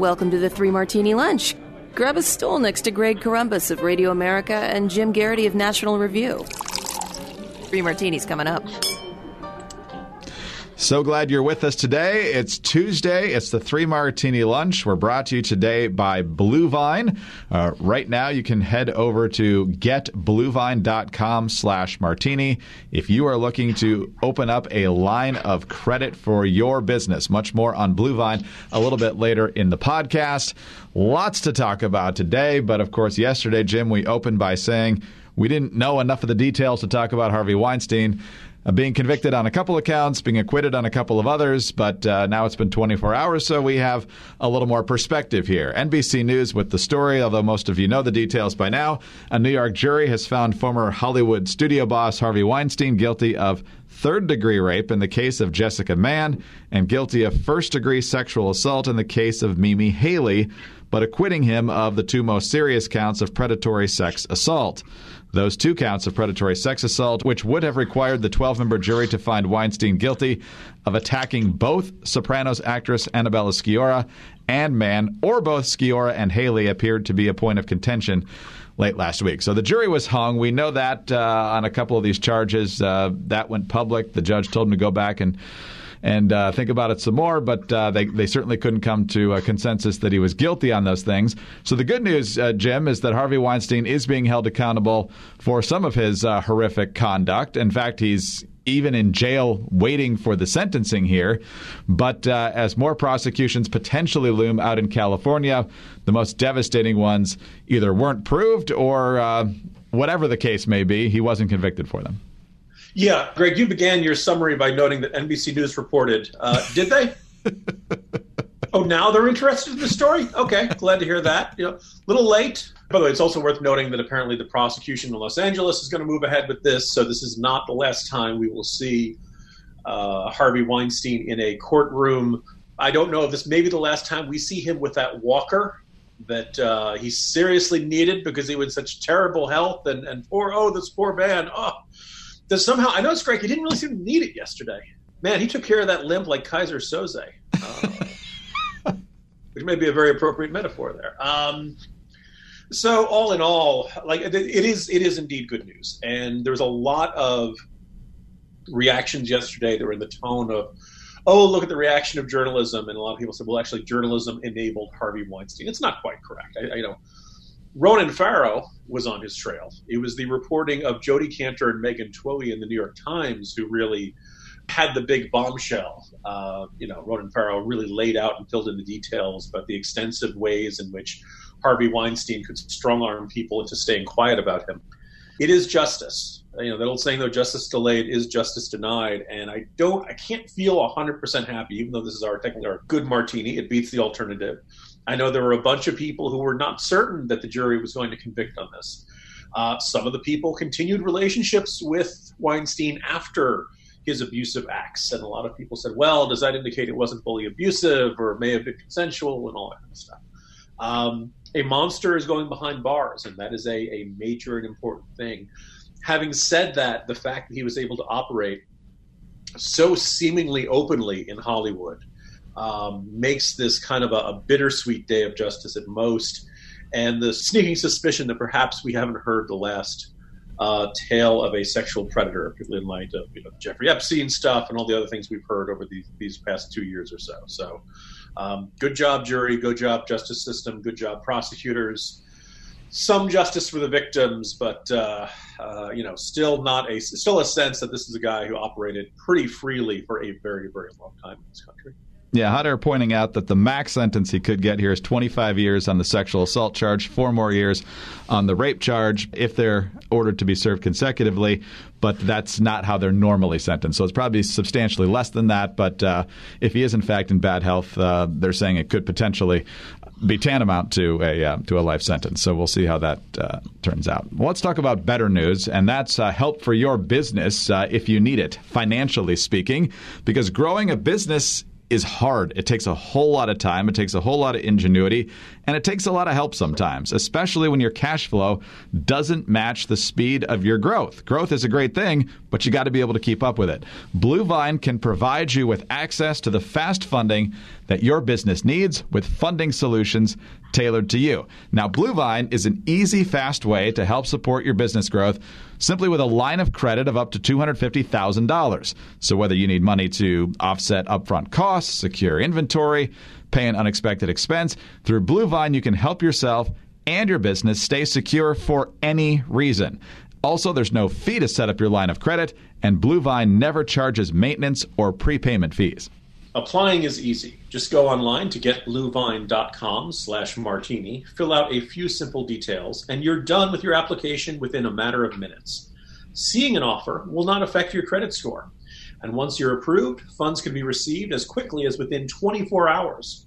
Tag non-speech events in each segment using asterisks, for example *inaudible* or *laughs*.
Welcome to the Three Martini Lunch. Grab a stool next to Greg Corombos of Radio America and Jim Geraghty of National Review. Three martinis coming up. So glad you're with us today. It's Tuesday. It's the Three Martini Lunch. We're brought to you today by Bluevine. Uh, right now, you can head over to getbluevine.com slash martini if you are looking to open up a line of credit for your business. Much more on Bluevine a little bit later in the podcast. Lots to talk about today, but of course, yesterday, Jim, we opened by saying we didn't know enough of the details to talk about Harvey Weinstein uh, being convicted on a couple of counts, being acquitted on a couple of others, but uh, now it's been 24 hours, so we have a little more perspective here. NBC News with the story, although most of you know the details by now. A New York jury has found former Hollywood studio boss Harvey Weinstein guilty of third degree rape in the case of Jessica Mann and guilty of first degree sexual assault in the case of Mimi Haley, but acquitting him of the two most serious counts of predatory sex assault. Those two counts of predatory sex assault, which would have required the 12 member jury to find Weinstein guilty of attacking both Sopranos actress Annabella Sciorra and Mann, or both Sciorra and Haley, appeared to be a point of contention late last week. So the jury was hung. We know that uh, on a couple of these charges. Uh, that went public. The judge told him to go back and and uh, think about it some more. But uh, they, they certainly couldn't come to a consensus that he was guilty on those things. So the good news, uh, Jim, is that Harvey Weinstein is being held accountable for some of his uh, horrific conduct. In fact, he's even in jail waiting for the sentencing here. But uh, as more prosecutions potentially loom out in California, the most devastating ones either weren't proved or, uh, whatever the case may be, he wasn't convicted for them. Yeah, Greg, you began your summary by noting that NBC News reported. Uh, did they? *laughs* oh, now they're interested in the story. Okay, glad to hear that. You know, a little late. By the way, it's also worth noting that apparently the prosecution in Los Angeles is going to move ahead with this. So this is not the last time we will see uh, Harvey Weinstein in a courtroom. I don't know if this may be the last time we see him with that walker that uh, he seriously needed because he was in such terrible health and, and poor oh this poor man oh that somehow I know it's great. He didn't really seem to need it yesterday. Man, he took care of that limp like Keyser Söze, uh, *laughs* which may be a very appropriate metaphor there. Um, so all in all, like it is, it is indeed good news, and there's a lot of reactions yesterday that were in the tone of, "Oh, look at the reaction of journalism," and a lot of people said, "Well, actually, journalism enabled Harvey Weinstein." It's not quite correct. I, I you know Ronan Farrow was on his trail. It was the reporting of Jodi Kantor and Megan Twohey in the New York Times who really had the big bombshell. Uh, you know, Ronan Farrow really laid out and filled in the details about the extensive ways in which Harvey Weinstein could strong arm people into staying quiet about him. It is justice. You know, that old saying though, justice delayed is justice denied. And I don't, I can't feel 100% happy, even though this is our technically our good martini. It beats the alternative I know there were a bunch of people who were not certain that the jury was going to convict on this. Uh, some of the people continued relationships with Weinstein after his abusive acts, and a lot of people said, "Well, does that indicate it wasn't fully abusive, or may have been consensual, and all that kind of stuff?" Um, a monster is going behind bars, and that is a, a major and important thing. Having said that, the fact that he was able to operate so seemingly openly in Hollywood um, makes this kind of a, a, bittersweet day of justice at most. And the sneaking suspicion that perhaps we haven't heard the last uh, tale of a sexual predator, particularly in light of you know, Jeffrey Epstein stuff and all the other things we've heard over these, these past two years or so. So, um, good job, jury. Good job, justice system. Good job, prosecutors. Some justice for the victims, but uh, uh, you know, still not a still a sense that this is a guy who operated pretty freely for a very, very long time in this country. Yeah, Hunter pointing out that the max sentence he could get here is 25 years on the sexual assault charge, four more years on the rape charge if they're ordered to be served consecutively. But that's not how they're normally sentenced. So it's probably substantially less than that. But uh, if he is in fact in bad health, uh, they're saying it could potentially be tantamount to a uh, to a life sentence. So we'll see how that uh, turns out. Well, let's talk about better news, and that's uh, help for your business uh, if you need it, financially speaking, because growing a business is hard. It takes a whole lot of time, it takes a whole lot of ingenuity, and it takes a lot of help sometimes, especially when your cash flow doesn't match the speed of your growth. Growth is a great thing, but you got to be able to keep up with it. Bluevine can provide you with access to the fast funding that your business needs with funding solutions tailored to you. Now, Bluevine is an easy, fast way to help support your business growth simply with a line of credit of up to $250,000. So, whether you need money to offset upfront costs, secure inventory, pay an unexpected expense, through Bluevine, you can help yourself and your business stay secure for any reason. Also, there's no fee to set up your line of credit, and Bluevine never charges maintenance or prepayment fees. Applying is easy. Just go online to getbluevine.com slash martini, fill out a few simple details, and you're done with your application within a matter of minutes. Seeing an offer will not affect your credit score. And once you're approved, funds can be received as quickly as within 24 hours.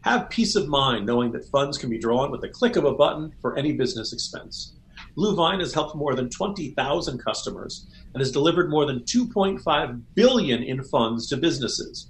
Have peace of mind knowing that funds can be drawn with the click of a button for any business expense. Bluevine has helped more than 20,000 customers and has delivered more than 2.5 billion in funds to businesses.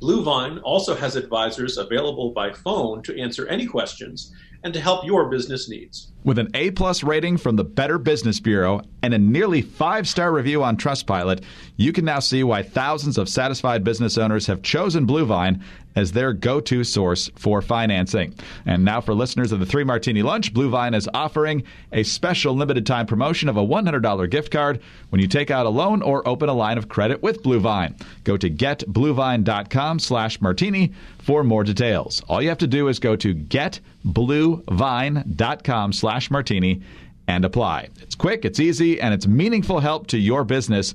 Bluevine also has advisors available by phone to answer any questions and to help your business needs. With an A plus rating from the Better Business Bureau and a nearly five star review on Trustpilot, you can now see why thousands of satisfied business owners have chosen Bluevine as their go to source for financing. And now, for listeners of the Three Martini Lunch, Bluevine is offering a special limited time promotion of a $100 gift card when you take out a loan or open a line of credit with Bluevine. Go to getbluevine.com slash martini for more details. All you have to do is go to getbluevine.com slash martini and apply. It's quick, it's easy, and it's meaningful help to your business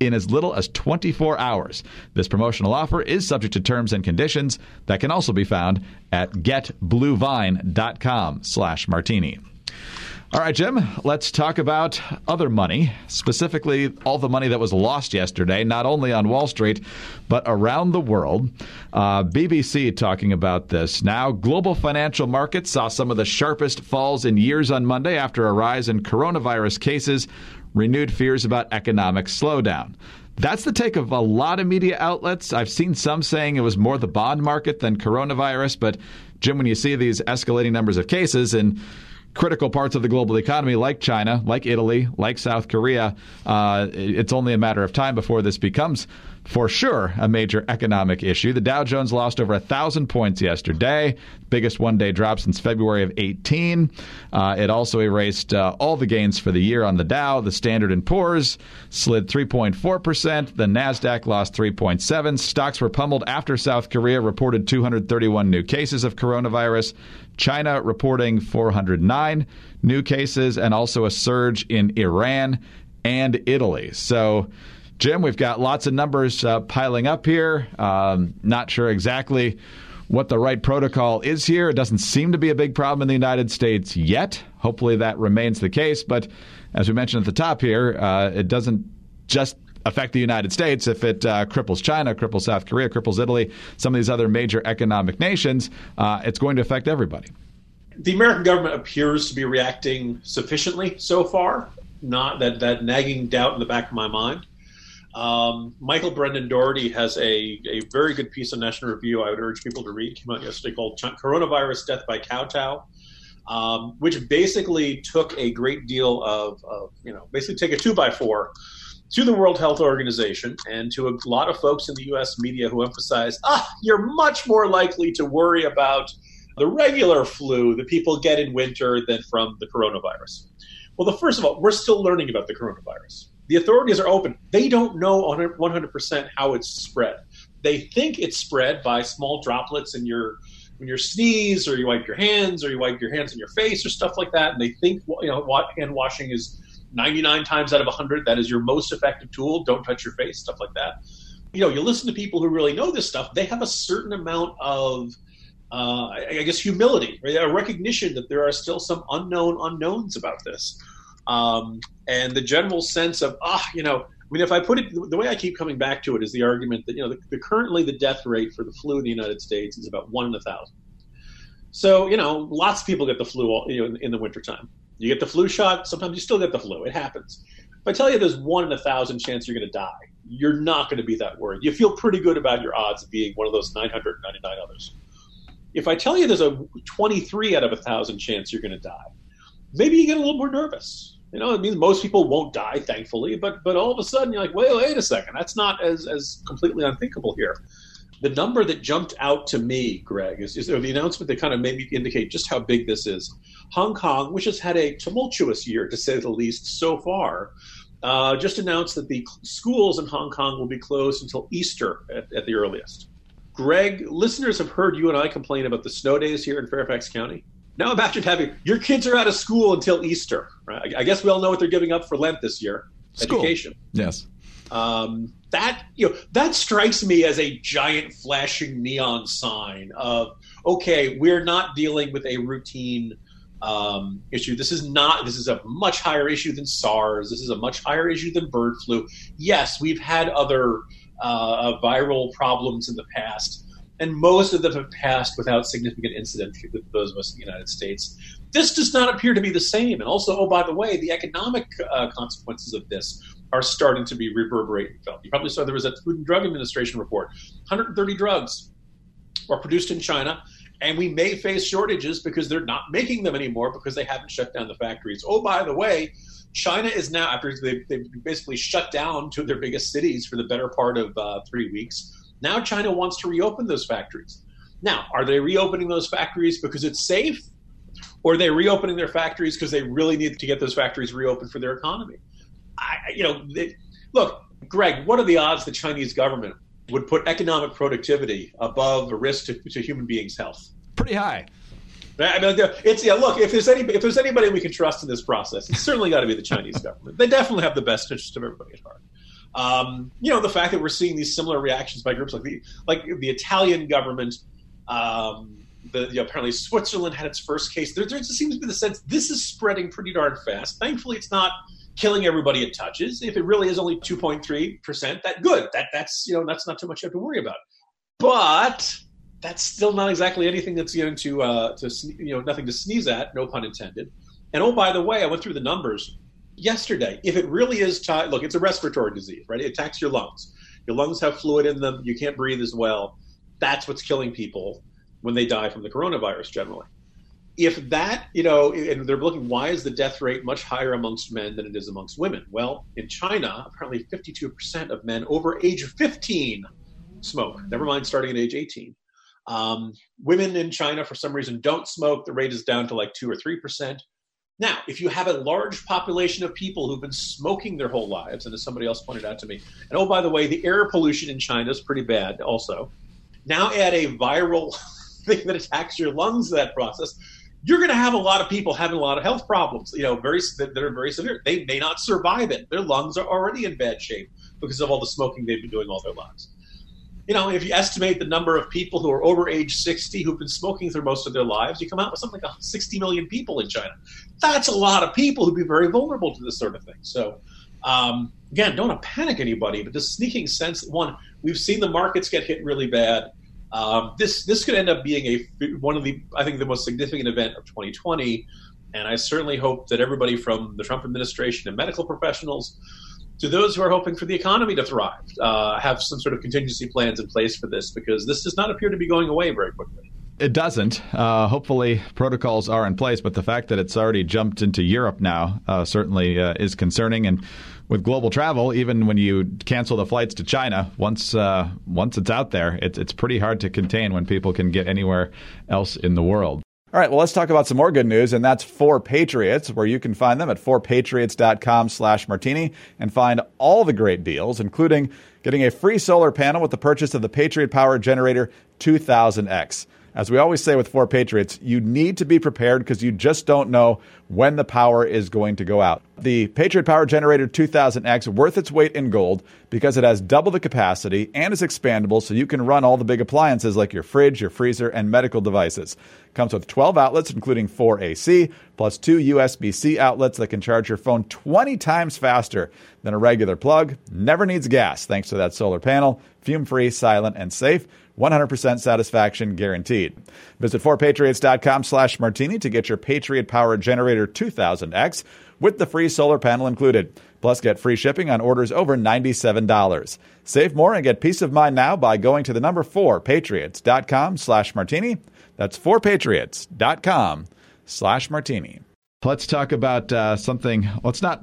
in as little as 24 hours. This promotional offer is subject to terms and conditions that can also be found at getbluevine.com slash martini. All right, Jim, let's talk about other money, specifically all the money that was lost yesterday, not only on Wall Street, but around the world. Uh, BBC talking about this. Now, global financial markets saw some of the sharpest falls in years on Monday after a rise in coronavirus cases, renewed fears about economic slowdown. That's the take of a lot of media outlets. I've seen some saying it was more the bond market than coronavirus, but Jim, when you see these escalating numbers of cases and critical parts of the global economy, like China, like Italy, like South Korea, uh, it's only a matter of time before this becomes, for sure, a major economic issue. The Dow Jones lost over a thousand points yesterday, biggest one-day drop since February of 18. Uh, it also erased uh, all the gains for the year on the Dow. The Standard and Poor's slid 3.4 percent. The Nasdaq lost 3.7. Stocks were pummeled after South Korea reported 231 new cases of coronavirus. China reporting 409 new cases and also a surge in Iran and Italy. So, Jim, we've got lots of numbers uh, piling up here. Um, not sure exactly what the right protocol is here. It doesn't seem to be a big problem in the United States yet. Hopefully that remains the case. But as we mentioned at the top here, uh, it doesn't just affect the United States, if it uh, cripples China, cripples South Korea, cripples Italy, some of these other major economic nations, uh, it's going to affect everybody. The American government appears to be reacting sufficiently so far. Not that that nagging doubt in the back of my mind. Um, Michael Brendan Dougherty has a, a very good piece on National Review I would urge people to read. It came out yesterday called Coronavirus Death by Kowtow, um, which basically took a great deal of, of, you know, basically take a two by four to the World Health Organization and to a lot of folks in the U.S. media who emphasize, ah, you're much more likely to worry about the regular flu that people get in winter than from the coronavirus. Well, the first of all, we're still learning about the coronavirus. The authorities are open. They don't know 100% how it's spread. They think it's spread by small droplets in your when you sneeze or you wipe your hands or you wipe your hands on your face or stuff like that. And they think you know hand washing is 99 times out of 100, that is your most effective tool. Don't touch your face, stuff like that. you know, you listen to people who really know this stuff, they have a certain amount of, uh, I guess, humility, right? a recognition that there are still some unknown unknowns about this. Um, and the general sense of, ah, you know, I mean, if I put it, the way I keep coming back to it is the argument that, you know, the, the currently the death rate for the flu in the United States is about one in a thousand. So, you know, lots of people get the flu all, you know, in, in the wintertime. You get the flu shot, sometimes you still get the flu. It happens. If I tell you there's one in a thousand chance you're going to die, you're not going to be that worried. You feel pretty good about your odds of being one of those 999 others. If I tell you there's a 23 out of a thousand chance you're going to die, maybe you get a little more nervous. You know, it means most people won't die, thankfully, but but all of a sudden you're like, wait, wait a second, that's not as as completely unthinkable here. The number that jumped out to me, Greg, is, is the announcement that kind of made me indicate just how big this is. Hong Kong, which has had a tumultuous year to say the least so far, uh, just announced that the schools in Hong Kong will be closed until Easter at, at the earliest. Greg, listeners have heard you and I complain about the snow days here in Fairfax County. Now imagine having your kids are out of school until Easter. Right? I, I guess we all know what they're giving up for Lent this year: School. education. Yes. Um, that you know that strikes me as a giant flashing neon sign of okay, we're not dealing with a routine um, issue. This is not. This is a much higher issue than SARS. This is a much higher issue than bird flu. Yes, we've had other uh, viral problems in the past, and most of them have passed without significant incident for those of us in the United States. This does not appear to be the same. And also, oh by the way, the economic uh, consequences of this are starting to be reverberating. You probably saw there was a Food and Drug Administration report: 130 drugs are produced in China and we may face shortages because they're not making them anymore because they haven't shut down the factories. Oh, by the way, China is now, after they've, they've basically shut down two of their biggest cities for the better part of uh, three weeks, now China wants to reopen those factories. Now, are they reopening those factories because it's safe? Or are they reopening their factories because they really need to get those factories reopened for their economy? I, you know, look, Greg, what are the odds the Chinese government would put economic productivity above a risk to, to human beings' health. Pretty high. I mean, it's yeah. Look, if there's any, if there's anybody we can trust in this process, it's certainly got to be the Chinese government. They definitely have the best interest of everybody at heart. Um, you know, the fact that we're seeing these similar reactions by groups like the like the Italian government. Um, the, you know, apparently Switzerland had its first case. There, there seems to be the sense this is spreading pretty darn fast. Thankfully, it's not killing everybody it touches. If it really is only 2.3 percent, that good. That that's you know that's not too much you have to worry about. But that's still not exactly anything that's going to uh, to you know nothing to sneeze at. No pun intended. And oh, by the way, I went through the numbers yesterday. If it really is, t- look, it's a respiratory disease, right? It attacks your lungs. Your lungs have fluid in them. You can't breathe as well. That's what's killing people when they die from the coronavirus generally if that, you know, and they're looking, why is the death rate much higher amongst men than it is amongst women? Well, in China, apparently 52% of men over age 15 smoke, never mind starting at age 18. Um, women in China, for some reason, don't smoke. The rate is down to like 2 or 3%. Now, if you have a large population of people who've been smoking their whole lives, and as somebody else pointed out to me, and oh, by the way, the air pollution in China is pretty bad also. Now add a viral *laughs* thing that attacks your lungs to that process you're going to have a lot of people having a lot of health problems, you know, very that are very severe. They may not survive it. Their lungs are already in bad shape because of all the smoking they've been doing all their lives. You know, if you estimate the number of people who are over age 60 who've been smoking through most of their lives, you come out with something like 60 million people in China. That's a lot of people who'd be very vulnerable to this sort of thing. So, um, again, don't panic anybody, but the sneaking sense one, we've seen the markets get hit really bad. Um, this this could end up being a one of the I think the most significant event of 2020, and I certainly hope that everybody from the Trump administration and medical professionals to those who are hoping for the economy to thrive uh, have some sort of contingency plans in place for this because this does not appear to be going away very quickly. It doesn't. Uh, hopefully, protocols are in place, but the fact that it's already jumped into Europe now uh, certainly uh, is concerning. And with global travel, even when you cancel the flights to China, once uh, once it's out there, it, it's pretty hard to contain when people can get anywhere else in the world. All right, well, let's talk about some more good news, and that's 4Patriots, where you can find them at 4patriots.com slash martini and find all the great deals, including getting a free solar panel with the purchase of the Patriot Power Generator 2000X. As we always say with 4Patriots, you need to be prepared because you just don't know when the power is going to go out. The Patriot Power Generator 2000X worth its weight in gold because it has double the capacity and is expandable so you can run all the big appliances like your fridge, your freezer, and medical devices. Comes with 12 outlets including 4 AC plus 2 USB-C outlets that can charge your phone 20 times faster than a regular plug. Never needs gas thanks to that solar panel. Fume-free, silent, and safe. 100% satisfaction guaranteed. Visit 4patriots.com slash martini to get your Patriot Power Generator 2000X with the free solar panel included. Plus, get free shipping on orders over $97. Save more and get peace of mind now by going to the number 4patriots.com slash martini. That's 4patriots.com slash martini. Let's talk about uh, something, well, it's not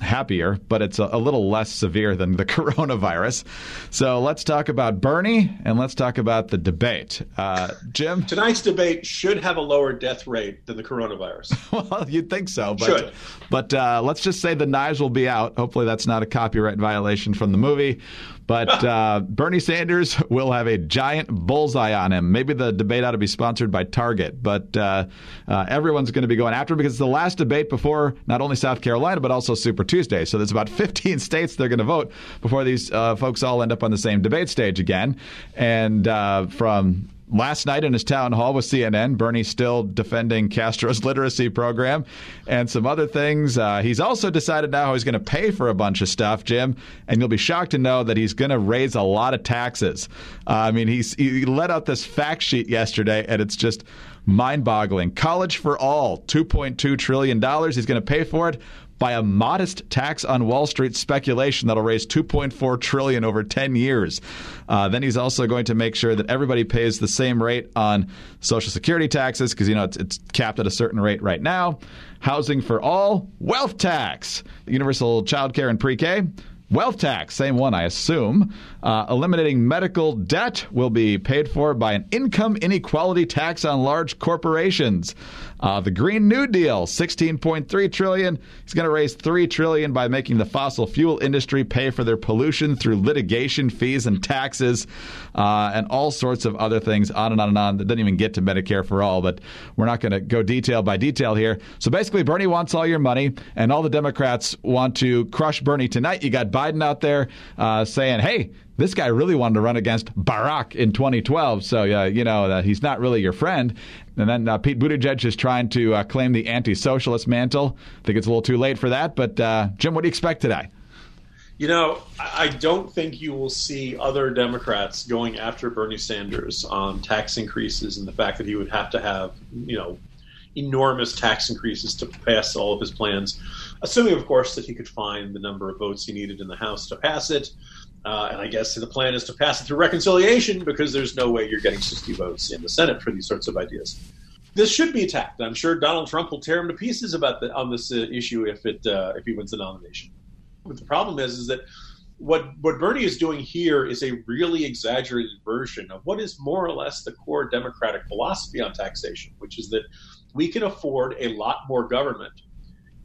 happier, but it's a, a, little less severe than the *laughs* coronavirus. So let's talk about Bernie and let's talk about the debate. Uh, Jim? Tonight's debate should have a lower death rate than the coronavirus. *laughs* well, you'd think so. But, should. But uh, let's just say the knives will be out. Hopefully, that's not a copyright violation from the movie. But uh, Bernie Sanders will have a giant bullseye on him. Maybe the debate ought to be sponsored by Target, but uh, uh, everyone's going to be going after him because it's the last debate before not only South Carolina, but also Super Tuesday. So there's about *laughs* 15 states they're going to vote before these uh, folks all end up on the same debate stage again. And uh, from Last night in his town hall with CNN, Bernie still defending Castro's *laughs* literacy program and some other things. Uh, he's also decided now how he's going to pay for a bunch of stuff, Jim, and you'll be shocked to know that he's going to raise a lot of taxes. Uh, I mean, he's, he let out this fact sheet yesterday, and it's just mind boggling. College for all, $2.2 trillion. He's going to pay for it by a modest tax on Wall Street speculation that'll raise 2.4 trillion over 10 years. Uh, then he's also going to make sure that everybody pays the same rate on Social Security taxes because you know it's, it's capped at a certain rate right now. Housing for all, wealth tax, universal child care and pre-K. Wealth tax, same one, I assume. Uh, eliminating medical debt will be paid for by an income inequality tax on large corporations. Uh, the Green New Deal, 16.3 trillion. He's going to raise 3 trillion by making the fossil fuel industry pay for their pollution through litigation fees and taxes, uh, and all sorts of other things. On and on and on. That doesn't even get to Medicare for all, but we're not going to go detail by detail here. So basically, Bernie wants all your money, and all the Democrats want to crush Bernie tonight. You got Biden out there uh, saying, "Hey." This guy really wanted to run against Barack in 2012, so uh, you know uh, he's not really your friend. And then uh, Pete Buttigieg is trying to uh, claim the anti-socialist mantle. I think it's a little too late for that. But uh, Jim, what do you expect today? You know, I don't think you will see other Democrats going after Bernie Sanders on tax increases and the fact that he would have to have, you know, enormous tax increases to pass all of his plans, assuming, of course, that he could find the number of votes he needed in the House to pass it. Uh, and I guess the plan is to pass it through reconciliation because there's no way you're getting 60 votes in the Senate for these sorts of ideas. This should be attacked. I'm sure Donald Trump will tear him to pieces about the, on this uh, issue if it uh, if he wins the nomination. But the problem is, is that what what Bernie is doing here is a really exaggerated version of what is more or less the core Democratic philosophy on taxation, which is that we can afford a lot more government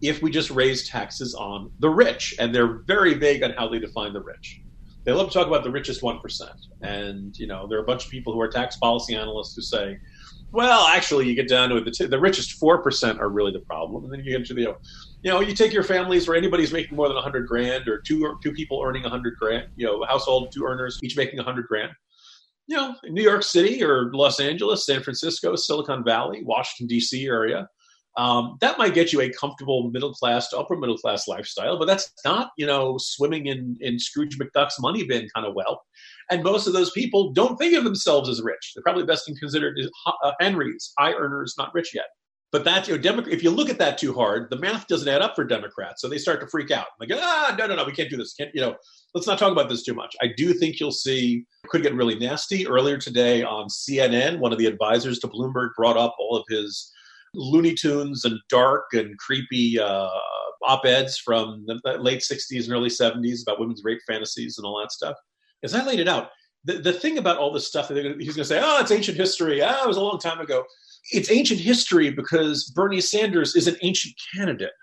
if we just raise taxes on the rich, and they're very vague on how they define the rich they love to talk about the richest 1%. And, you know, there are a bunch of people who are tax policy analysts who say, well, actually, you get down to it, the, t- the richest 4% are really the problem. And then you get to the, you know, you take your families where anybody's making more than 100 grand or two, two people earning 100 grand, you know, household, two earners, each making 100 grand. You know, New York City or Los Angeles, San Francisco, Silicon Valley, Washington, D.C. area, um, that might get you a comfortable middle class to upper middle class lifestyle, but that's not, you know, swimming in, in Scrooge McDuck's money bin kind of wealth. And most of those people don't think of themselves as rich. They're probably best considered as uh, Henrys, high earners, not rich yet. But that, you know, Democrat, if you look at that too hard, the math doesn't add up for Democrats. So they start to freak out. Like, ah, no, no, no, we can't do this. Can't, you know, let's not talk about this too much. I do think you'll see could get really nasty. Earlier today on CNN, one of the advisors to Bloomberg brought up all of his Looney Tunes and dark and creepy uh, op eds from the late 60s and early 70s about women's rape fantasies and all that stuff. As I laid it out, the, the thing about all this stuff, he's going to say, oh, it's ancient history. Ah, it was a long time ago. It's ancient history because Bernie Sanders is an ancient candidate.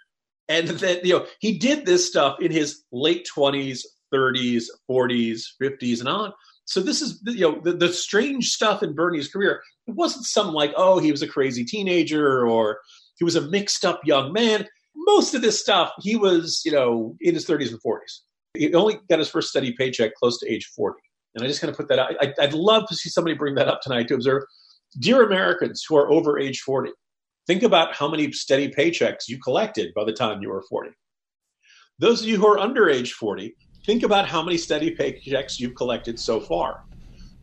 And that, you know, he did this stuff in his late 20s, 30s, 40s, 50s, and on. So this is you know the, the strange stuff in Bernie's career. It wasn't some like oh he was a crazy teenager or he was a mixed up young man. most of this stuff, he was, you know, in his 30s and 40s. He only got his first steady paycheck close to age 40. And I just kind of put that out. I, I'd love to see somebody bring that up tonight to observe. Dear Americans who are over age 40, think about how many steady paychecks you collected by the time you were 40. Those of you who are under age 40, think about how many steady paychecks you've collected so far.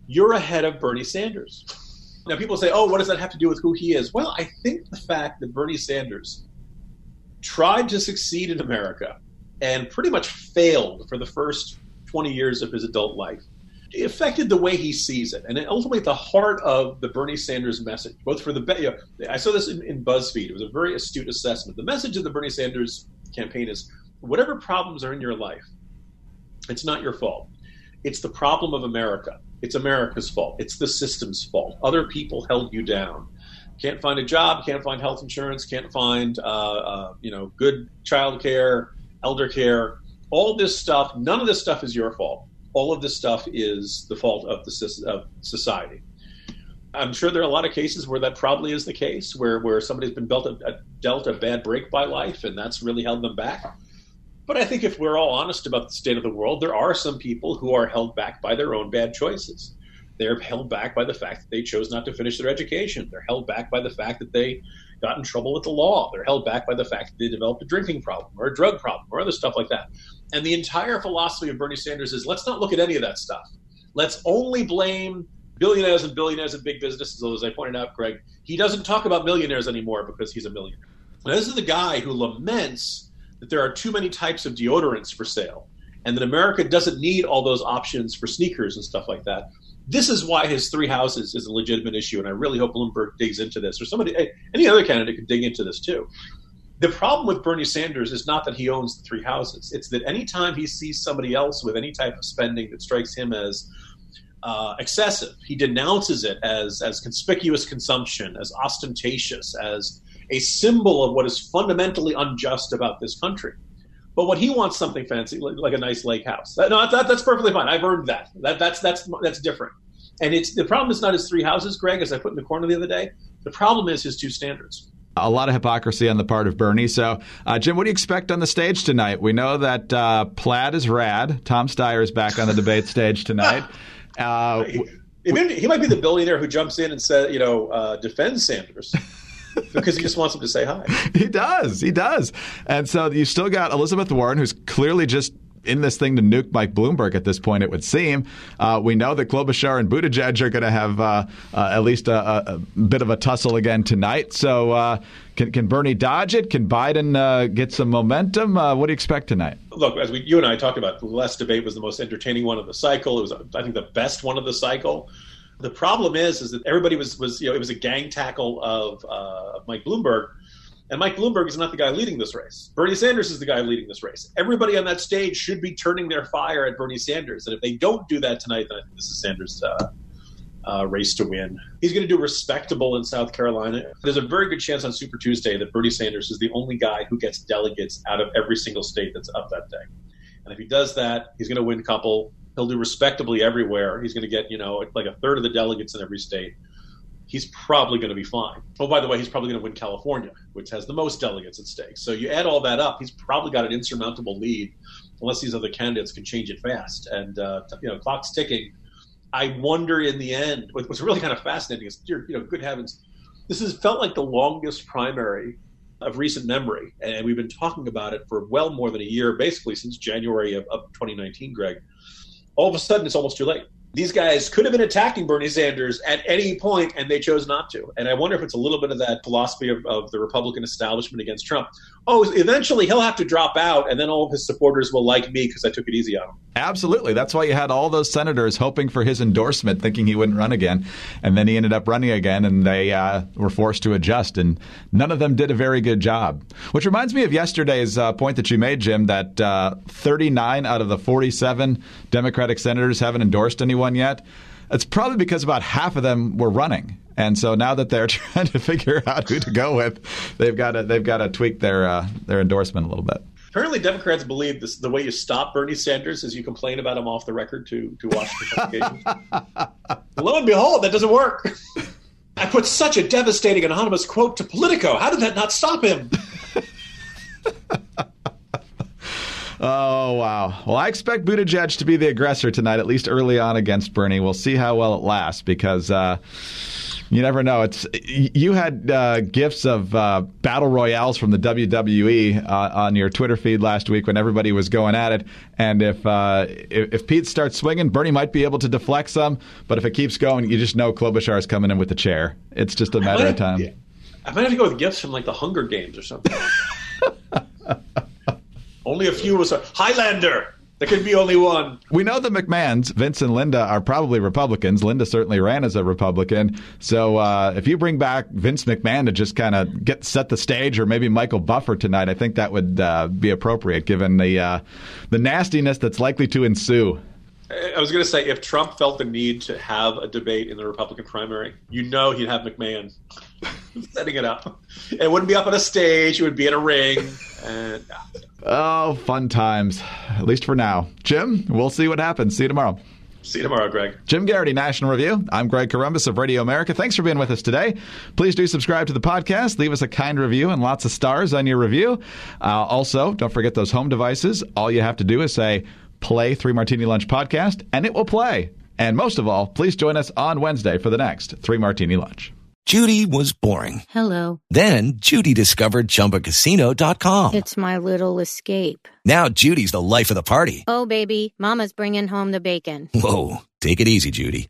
You're ahead of Bernie Sanders. Now, people say, oh, what does that have to do with who he is? Well, I think the fact that Bernie Sanders tried to succeed in America and pretty much failed for the first 20 years of his adult life it affected the way he sees it. And ultimately, at the heart of the Bernie Sanders message, both for the, you know, I saw this in, in BuzzFeed. It was a very astute assessment. The message of the Bernie Sanders campaign is whatever problems are in your life, it's not your fault. It's the problem of America. It's America's fault. It's the system's fault. Other people held you down. Can't find a job, can't find health insurance, can't find uh, uh, you know good child care, elder care. All this stuff, none of this stuff is your fault all of this stuff is the fault of the of society. I'm sure there are a lot of cases where that probably is the case, where where somebody's been a, dealt a bad break by life, and that's really held them back. But I think if we're all honest about the state of the world, there are some people who are held back by their own bad choices. They're held back by the fact that they chose not to finish their education. They're held back by the fact that they got in trouble with the law. They're held back by the fact that they developed a drinking problem or a drug problem or other stuff like that. And the entire philosophy of Bernie Sanders is let's not look at any of that stuff. Let's only blame billionaires and billionaires and big businesses. As I pointed out, Greg, he doesn't talk about millionaires anymore because he's a millionaire. Now, this is the guy who laments that there are too many types of deodorants for sale and that America doesn't need all those options for sneakers and stuff like that. This is why his three houses is a legitimate issue, and I really hope Bloomberg digs into this, or somebody, any other candidate could dig into this too. The problem with Bernie Sanders is not that he owns the three houses; it's that anytime he sees somebody else with any type of spending that strikes him as uh, excessive, he denounces it as as conspicuous consumption, as ostentatious, as a symbol of what is fundamentally unjust about this country. But what he wants something fancy, like, like a nice lake house. That, no, that, that's perfectly fine. I've earned that. That that's that's that's different. And it's the problem is not his three houses, Greg, as I put in the corner the other day. The problem is his two standards. A lot of hypocrisy on the part of Bernie. So, uh, Jim, what do you expect on the stage tonight? We know that uh, plaid is rad. Tom Steyer is back on the debate stage tonight. *laughs* Uh, he, he, might be the billionaire who jumps in and says, you know, uh, defends Sanders. *laughs* because he just wants him to say hi. He does. He does. And so you still got Elizabeth Warren, who's clearly just in this thing to nuke Mike Bloomberg at this point, it would seem. Uh, we know that Klobuchar and Buttigieg are going to have uh, uh, at least a, a, bit of a tussle again tonight. So uh, can, can Bernie dodge it? Can Biden uh, get some momentum? Uh, what do you expect tonight? Look, as we, you and I talked about, the last debate was the most entertaining one of the cycle. It was, I think, the best one of the cycle. The problem is, is that everybody was was you know it was a gang tackle of, uh, Mike Bloomberg, and Mike Bloomberg is not the guy leading this race. Bernie Sanders is the guy leading this race. Everybody on that stage should be turning their fire at Bernie Sanders, and if they don't do that tonight, then I think this is Sanders' uh, uh, race to win. He's going to do respectable in South Carolina. There's a very good chance on Super Tuesday that Bernie Sanders is the only guy who gets delegates out of every single state that's up that day. And if he does that, he's going to win a couple he'll do respectably everywhere. He's going to get, you know, like a third of the delegates in every state. He's probably going to be fine. Oh, by the way, he's probably going to win California, which has the most delegates at stake. So you add all that up, he's probably got an insurmountable lead, unless these other candidates can change it fast. And uh, you know, clock's ticking. I wonder in the end. What's really kind of fascinating is, you know, good heavens, this has felt like the longest primary of recent memory, and we've been talking about it for well more than a year, basically since January of, of 2019, Greg all of a sudden it's almost too late. These guys could have been attacking Bernie Sanders at any point, and they chose not to. And I wonder if it's a little bit of that philosophy of, of the Republican establishment against Trump. Oh, eventually he'll have to drop out, and then all of his supporters will like me because I took it easy on him. Absolutely. That's why you had all those senators hoping for his endorsement, thinking he wouldn't run again. And then he ended up running again, and they uh, were forced to adjust. And none of them did a very good job. Which reminds me of yesterday's uh, point that you made, Jim, that uh, 39 out of the 47 Democratic senators haven't endorsed anyone yet. It's probably because about half of them were running. And so now that they're *laughs* trying to figure out who to go with, they've got to they've got to tweak their uh, their endorsement a little bit. Apparently, Democrats believe this, the way you stop Bernie Sanders is you complain about him off the record to, to Washington. *laughs* Lo and behold, that doesn't work. I put such a devastating anonymous quote to Politico. How did that not stop him? *laughs* Oh, wow. Well, I expect Buttigieg to be the aggressor tonight, at least early on against Bernie. We'll see how well it lasts because. Uh, you never know. It's you had uh, GIFs of uh, battle royales from the WWE uh, on your Twitter feed last week when everybody was going at it. And if, uh, if, if Pete starts swinging, Bernie might be able to deflect some. But if it keeps going, you just know Klobuchar is coming in with the chair. It's just a matter of time. I might have to go with GIFs from like the Hunger Games or something. *laughs* only a few was a Highlander. There could be only one. We know the McMahons, Vince and Linda, are probably Republicans. Linda certainly ran as a Republican. So uh, if you bring back Vince McMahon to just kind of get set the stage, or maybe Michael Buffer tonight, I think that would uh, be appropriate given the uh, the nastiness that's likely to ensue. I was going to say, if Trump felt the need to have a debate in the Republican primary, you know he'd have McMahon *laughs* setting it up. It wouldn't be up on a stage; it would be in a ring. And Oh, fun times. At least for now. Jim, we'll see what happens. See you tomorrow. see you tomorrow, Greg. Jim Geraghty, National Review. I'm Greg Corombos of Radio America. Thanks for being with us today. Please do subscribe to the podcast. Leave us a kind review and lots of stars on your review. Uh, also, don't forget those home devices. All you have to do is say, play Three Martini Lunch podcast, and it will play. And most of all, please join us on Wednesday for the next Three Martini Lunch. Judy was boring. Hello. Then Judy discovered ChumbaCasino.com. It's my little escape. Now Judy's the life of the party. Oh, baby, Mama's bringing home the bacon. Whoa, take it easy, Judy.